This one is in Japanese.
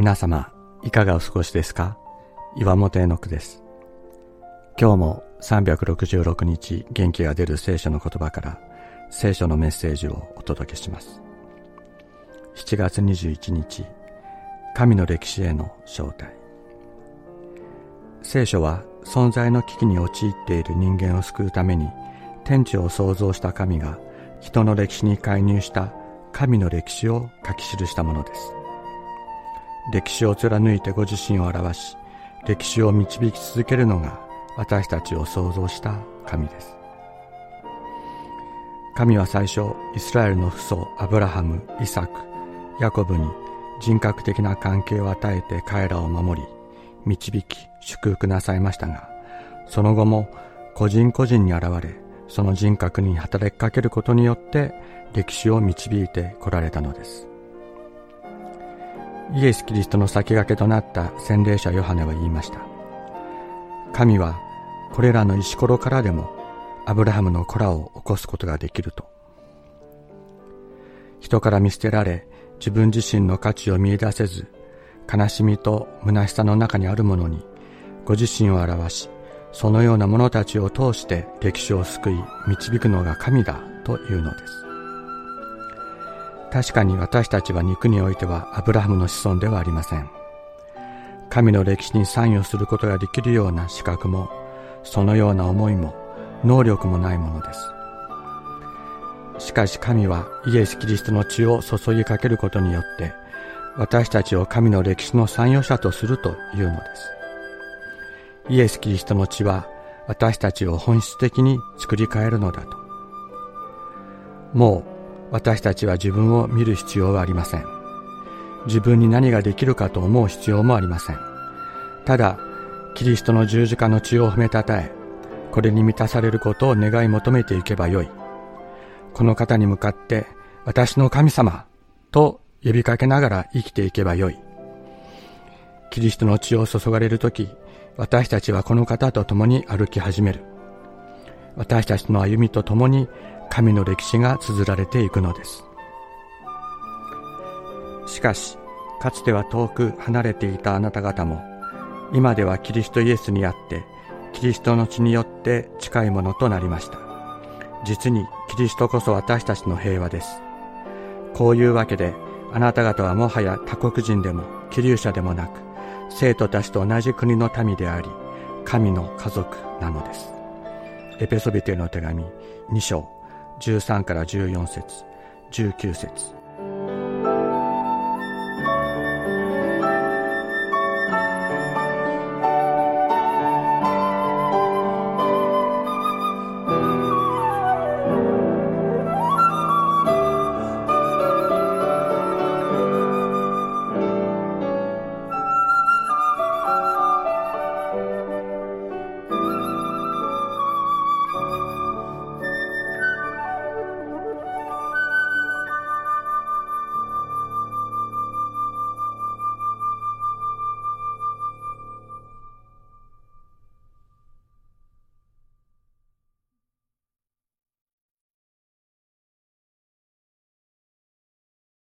皆様、いかがお過ごしですか？岩本絵の句です。今日も366日元気が出る聖書の言葉から聖書のメッセージをお届けします。7月21日、神の歴史への招待。聖書は存在の危機に陥っている人間を救うために天地を創造した神が人の歴史に介入した神の歴史を書き記したものです。歴史を貫いてご自身を表し、歴史を導き続けるのが私たちを創造した神です。神は最初、イスラエルの父祖アブラハム、イサク、ヤコブに人格的な関係を与えて彼らを守り、導き、祝福なさいましたが、その後も個人個人に現れ、その人格に働きかけることによって歴史を導いてこられたのです。イエス・キリストの先駆けとなった洗礼者ヨハネは言いました。神はこれらの石ころからでもアブラハムの子らを起こすことができると。人から見捨てられ自分自身の価値を見出せず悲しみと虚しさの中にあるものにご自身を表しそのような者たちを通して歴史を救い導くのが神だというのです。確かに私たちは肉においてはアブラハムの子孫ではありません。神の歴史に参与することができるような資格も、そのような思いも、能力もないものです。しかし神はイエス・キリストの血を注ぎかけることによって、私たちを神の歴史の参与者とするというのです。イエス・キリストの血は私たちを本質的に作り変えるのだと。もう私たちは自分を見る必要はありません。自分に何ができるかと思う必要もありません。ただ、キリストの十字架の血を褒めたたえ、これに満たされることを願い求めていけばよい。この方に向かって、私の神様と呼びかけながら生きていけばよい。キリストの血を注がれるとき、私たちはこの方と共に歩き始める。私たちの歩みと共に神の歴史が綴られていくのです。しかし、かつては遠く離れていたあなた方も、今ではキリストイエスにあって、キリストの血によって近いものとなりました。実にキリストこそ私たちの平和です。こういうわけで、あなた方はもはや他国人でも、気流者でもなく、生徒たちと同じ国の民であり、神の家族なのです。エペソビテの手紙2章13から14節19節。